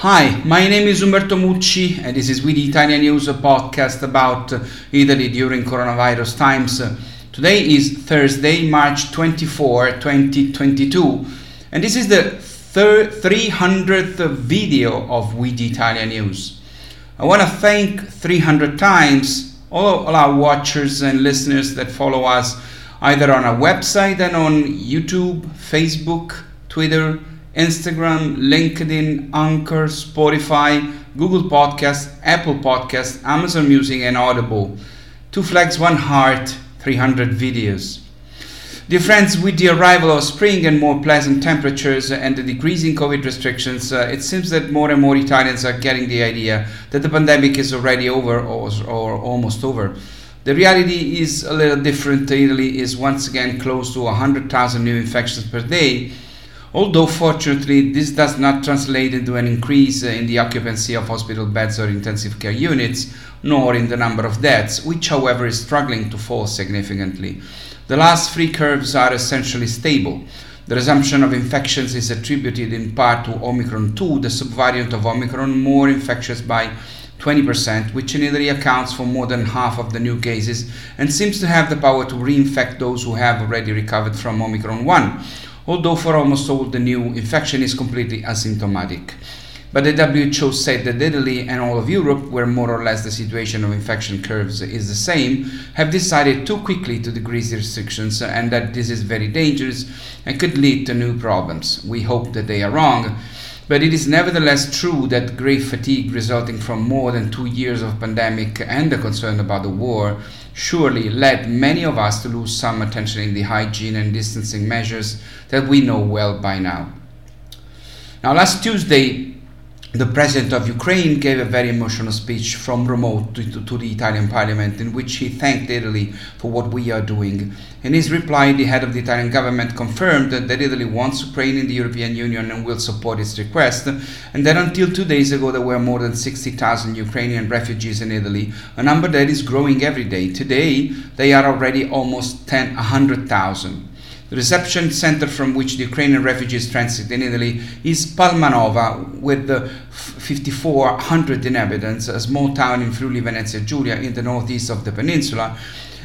Hi, my name is Umberto Mucci, and this is We the Italian News, a podcast about uh, Italy during coronavirus times. Today is Thursday, March 24, 2022, and this is the thir- 300th video of We the Italian News. I want to thank 300 times all, all our watchers and listeners that follow us either on our website and on YouTube, Facebook, Twitter, Instagram, LinkedIn, Anchor, Spotify, Google Podcast, Apple Podcast, Amazon Music, and Audible. Two flags, one heart, 300 videos. Dear friends, with the arrival of spring and more pleasant temperatures and the decreasing COVID restrictions, uh, it seems that more and more Italians are getting the idea that the pandemic is already over or, or almost over. The reality is a little different. Italy is once again close to 100,000 new infections per day Although fortunately this does not translate into an increase in the occupancy of hospital beds or intensive care units, nor in the number of deaths, which however is struggling to fall significantly. The last three curves are essentially stable. The resumption of infections is attributed in part to Omicron 2, the subvariant of Omicron more infectious by 20%, which in Italy accounts for more than half of the new cases and seems to have the power to reinfect those who have already recovered from Omicron 1 although for almost all the new infection is completely asymptomatic. But the WHO said that Italy and all of Europe, where more or less the situation of infection curves is the same, have decided too quickly to decrease the restrictions and that this is very dangerous and could lead to new problems. We hope that they are wrong. But it is nevertheless true that great fatigue resulting from more than two years of pandemic and the concern about the war surely led many of us to lose some attention in the hygiene and distancing measures that we know well by now. Now, last Tuesday, the president of Ukraine gave a very emotional speech from remote to, to, the Italian parliament in which he thanked Italy for what we are doing. In his reply, the head of the Italian government confirmed that, that Italy wants Ukraine in the European Union and will support its request, and that until two days ago there were more than 60,000 Ukrainian refugees in Italy, a number that is growing every day. Today, they are already almost 10, 100,000. The reception center from which the Ukrainian refugees transit in Italy is Palmanova, with 5,400 inhabitants, a small town in Friuli Venezia Giulia in the northeast of the peninsula.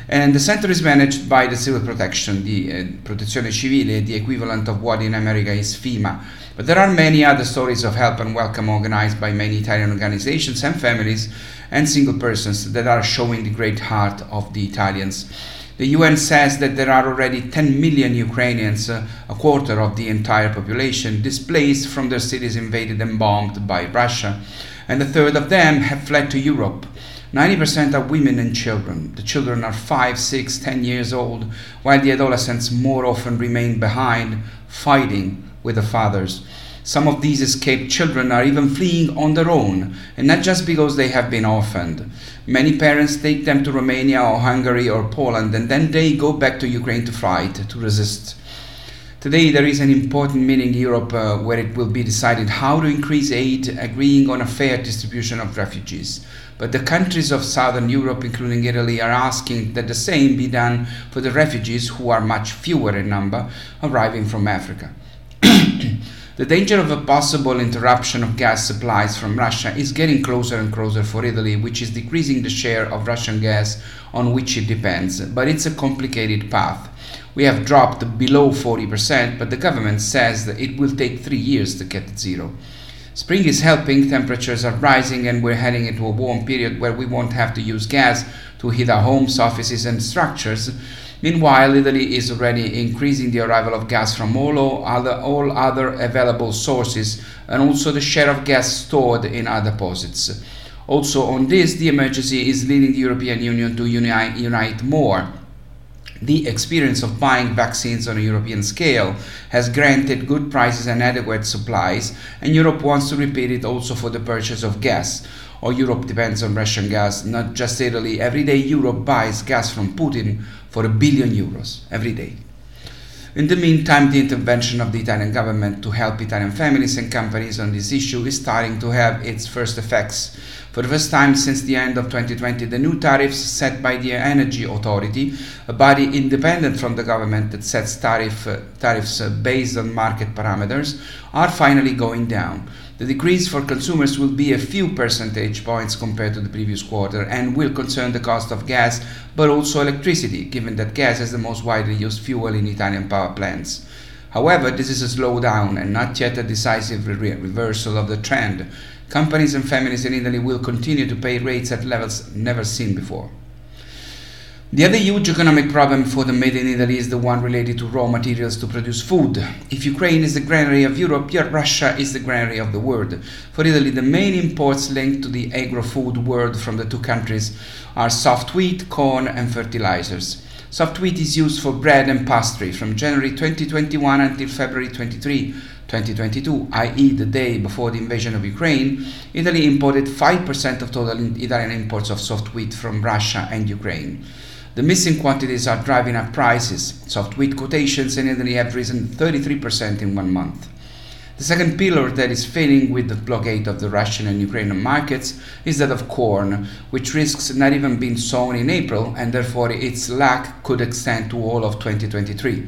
And the center is managed by the Civil Protection, the uh, Protezione Civile, the equivalent of what in America is FEMA. But there are many other stories of help and welcome organized by many Italian organizations and families and single persons that are showing the great heart of the Italians. The UN says that there are already 10 million Ukrainians, uh, a quarter of the entire population, displaced from their cities invaded and bombed by Russia, and a third of them have fled to Europe. 90% are women and children. The children are 5, 6, 10 years old, while the adolescents more often remain behind, fighting with the fathers. Some of these escaped children are even fleeing on their own, and not just because they have been orphaned. Many parents take them to Romania or Hungary or Poland, and then they go back to Ukraine to fight, to resist. Today, there is an important meeting in Europe uh, where it will be decided how to increase aid, agreeing on a fair distribution of refugees. But the countries of southern Europe, including Italy, are asking that the same be done for the refugees, who are much fewer in number, arriving from Africa. The danger of a possible interruption of gas supplies from Russia is getting closer and closer for Italy, which is decreasing the share of Russian gas on which it depends. But it's a complicated path. We have dropped below 40%, but the government says that it will take three years to get to zero. Spring is helping, temperatures are rising, and we're heading into a warm period where we won't have to use gas to heat our homes, offices, and structures. Meanwhile, Italy is already increasing the arrival of gas from all other, all other available sources and also the share of gas stored in our deposits. Also, on this, the emergency is leading the European Union to unite, unite more. The experience of buying vaccines on a European scale has granted good prices and adequate supplies, and Europe wants to repeat it also for the purchase of gas or Europe depends on Russian gas, not just Italy. Every day, Europe buys gas from Putin for a billion euros every day. In the meantime, the intervention of the Italian government to help Italian families and companies on this issue is starting to have its first effects. For the first time since the end of 2020, the new tariffs set by the Energy Authority, a body independent from the government that sets tariff, uh, tariffs uh, based on market parameters, are finally going down. The decrease for consumers will be a few percentage points compared to the previous quarter and will concern the cost of gas but also electricity, given that gas is the most widely used fuel in Italian power plants. However, this is a slowdown and not yet a decisive re- reversal of the trend. Companies and families in Italy will continue to pay rates at levels never seen before. The other huge economic problem for the Made in Italy is the one related to raw materials to produce food. If Ukraine is the granary of Europe, Russia is the granary of the world. For Italy, the main imports linked to the agro food world from the two countries are soft wheat, corn, and fertilizers. Soft wheat is used for bread and pastry from January 2021 until February 23, 2022, i.e., the day before the invasion of Ukraine. Italy imported 5% of total Italian imports of soft wheat from Russia and Ukraine. The missing quantities are driving up prices. Soft wheat quotations in Italy have risen 33% in one month. The second pillar that is failing with the blockade of the Russian and Ukrainian markets is that of corn, which risks not even being sown in April and therefore its lack could extend to all of 2023.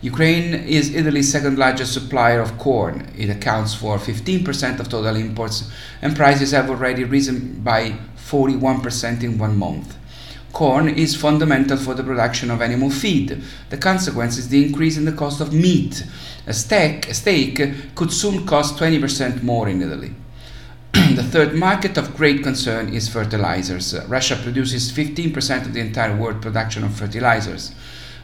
Ukraine is Italy's second largest supplier of corn. It accounts for 15% of total imports and prices have already risen by 41% in one month. Corn is fundamental for the production of animal feed. The consequence is the increase in the cost of meat. A steak, a steak could soon cost 20% more in Italy. the third market of great concern is fertilizers. Russia produces 15% of the entire world production of fertilizers.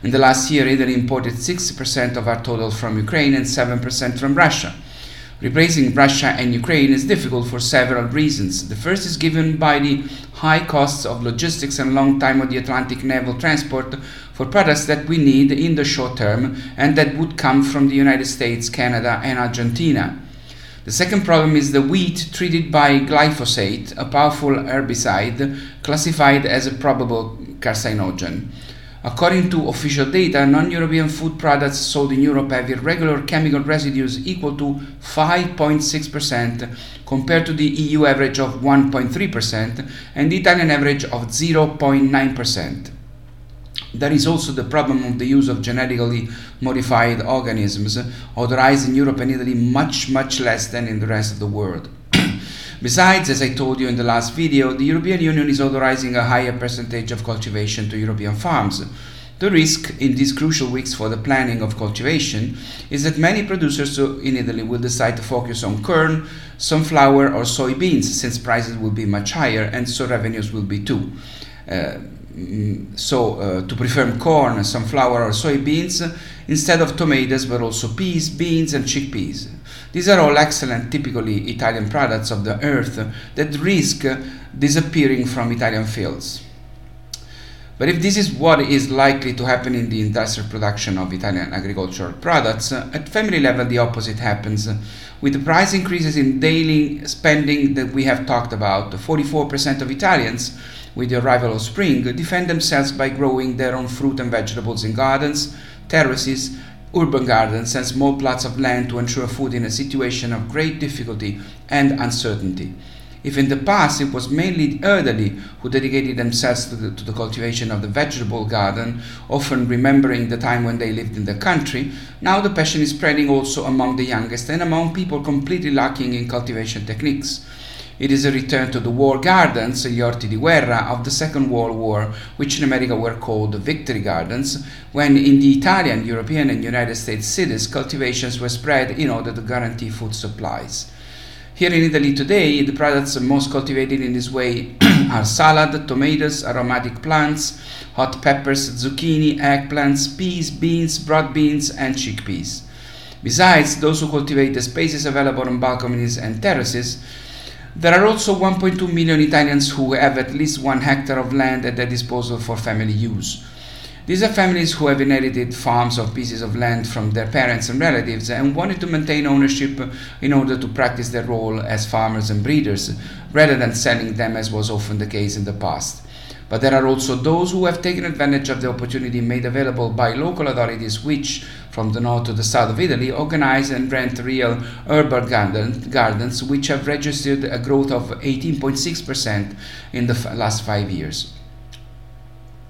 In the last year, Italy imported 60% of our total from Ukraine and 7% from Russia. Replacing Russia and Ukraine is difficult for several reasons. The first is given by the high costs of logistics and long time of the Atlantic naval transport for products that we need in the short term and that would come from the United States, Canada, and Argentina. The second problem is the wheat treated by glyphosate, a powerful herbicide classified as a probable carcinogen. According to official data, non European food products sold in Europe have irregular chemical residues equal to 5.6% compared to the EU average of 1.3% and the Italian average of 0.9%. There is also the problem of the use of genetically modified organisms, authorized in Europe and Italy much, much less than in the rest of the world. Besides, as I told you in the last video, the European Union is authorizing a higher percentage of cultivation to European farms. The risk in these crucial weeks for the planning of cultivation is that many producers in Italy will decide to focus on corn, sunflower, or soybeans since prices will be much higher and so revenues will be too. Uh, so, uh, to prefer corn, sunflower, or soybeans instead of tomatoes, but also peas, beans, and chickpeas. These are all excellent, typically Italian products of the earth that risk disappearing from Italian fields. But if this is what is likely to happen in the industrial production of Italian agricultural products, at family level the opposite happens. With the price increases in daily spending that we have talked about, 44% of Italians, with the arrival of spring, defend themselves by growing their own fruit and vegetables in gardens, terraces, urban gardens and small plots of land to ensure food in a situation of great difficulty and uncertainty. If in the past it was mainly the elderly who dedicated themselves to the, to the, cultivation of the vegetable garden, often remembering the time when they lived in the country, now the passion is spreading also among the youngest and among people completely lacking in cultivation techniques. It is a return to the war gardens, gli orti di guerra, of the Second World War, which in America were called victory gardens, when in the Italian, European, and United States cities cultivations were spread in order to guarantee food supplies. Here in Italy today, the products most cultivated in this way are salad, tomatoes, aromatic plants, hot peppers, zucchini, eggplants, peas, beans, broad beans, and chickpeas. Besides, those who cultivate the spaces available on balconies and terraces there are also 1.2 million Italians who have at least one hectare of land at their disposal for family use. These are families who have inherited farms or pieces of land from their parents and relatives and wanted to maintain ownership in order to practice their role as farmers and breeders, rather than selling them as was often the case in the past. But there are also those who have taken advantage of the opportunity made available by local authorities, which, from the north to the south of Italy, organize and rent real urban garden, gardens, which have registered a growth of 18.6% in the last five years.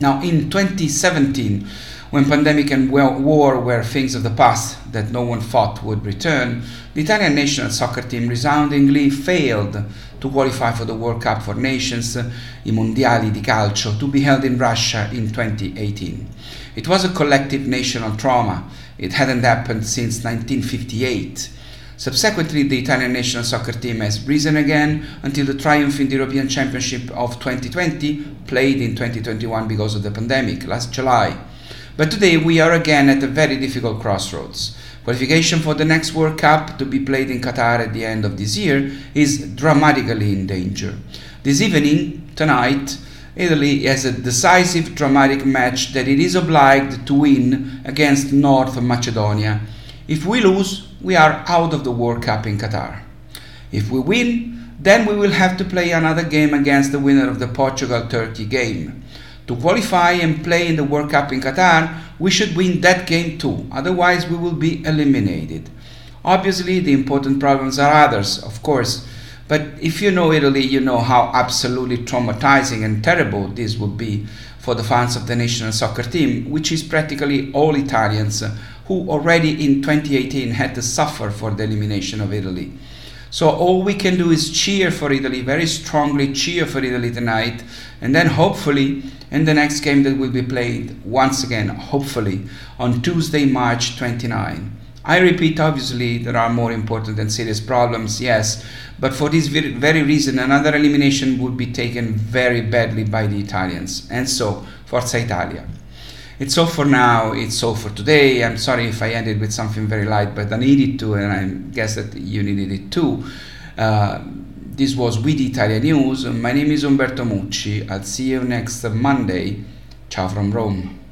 Now, in 2017, when pandemic and war were things of the past that no one thought would return, the Italian national soccer team resoundingly failed to qualify for the World Cup for Nations, uh, i Mondiali di Calcio, to be held in Russia in 2018. It was a collective national trauma. It hadn't happened since 1958. Subsequently, the Italian national soccer team has risen again until the triumph in the European Championship of 2020, played in 2021 because of the pandemic last July. But today we are again at a very difficult crossroads. Qualification for the next World Cup to be played in Qatar at the end of this year is dramatically in danger. This evening, tonight, Italy has a decisive dramatic match that it is obliged to win against North Macedonia. If we lose, we are out of the World Cup in Qatar. If we win, then we will have to play another game against the winner of the Portugal Turkey game. To qualify and play in the World Cup in Qatar, we should win that game too, otherwise, we will be eliminated. Obviously, the important problems are others, of course, but if you know Italy, you know how absolutely traumatizing and terrible this would be for the fans of the national soccer team, which is practically all Italians uh, who already in 2018 had to suffer for the elimination of Italy. So all we can do is cheer for Italy, very strongly cheer for Italy tonight, and then hopefully in the next game that will be played once again, hopefully on Tuesday, March 29. I repeat, obviously, there are more important and serious problems, yes, but for this very reason, another elimination would be taken very badly by the Italians. And so, Forza Italia. It's all for now. It's all for today. I'm sorry if I ended with something very light, but I needed to, and I guess that you needed it too. Uh, this was with Italia News. My name is Umberto Mucci. I'll see you next Monday. Ciao from Rome.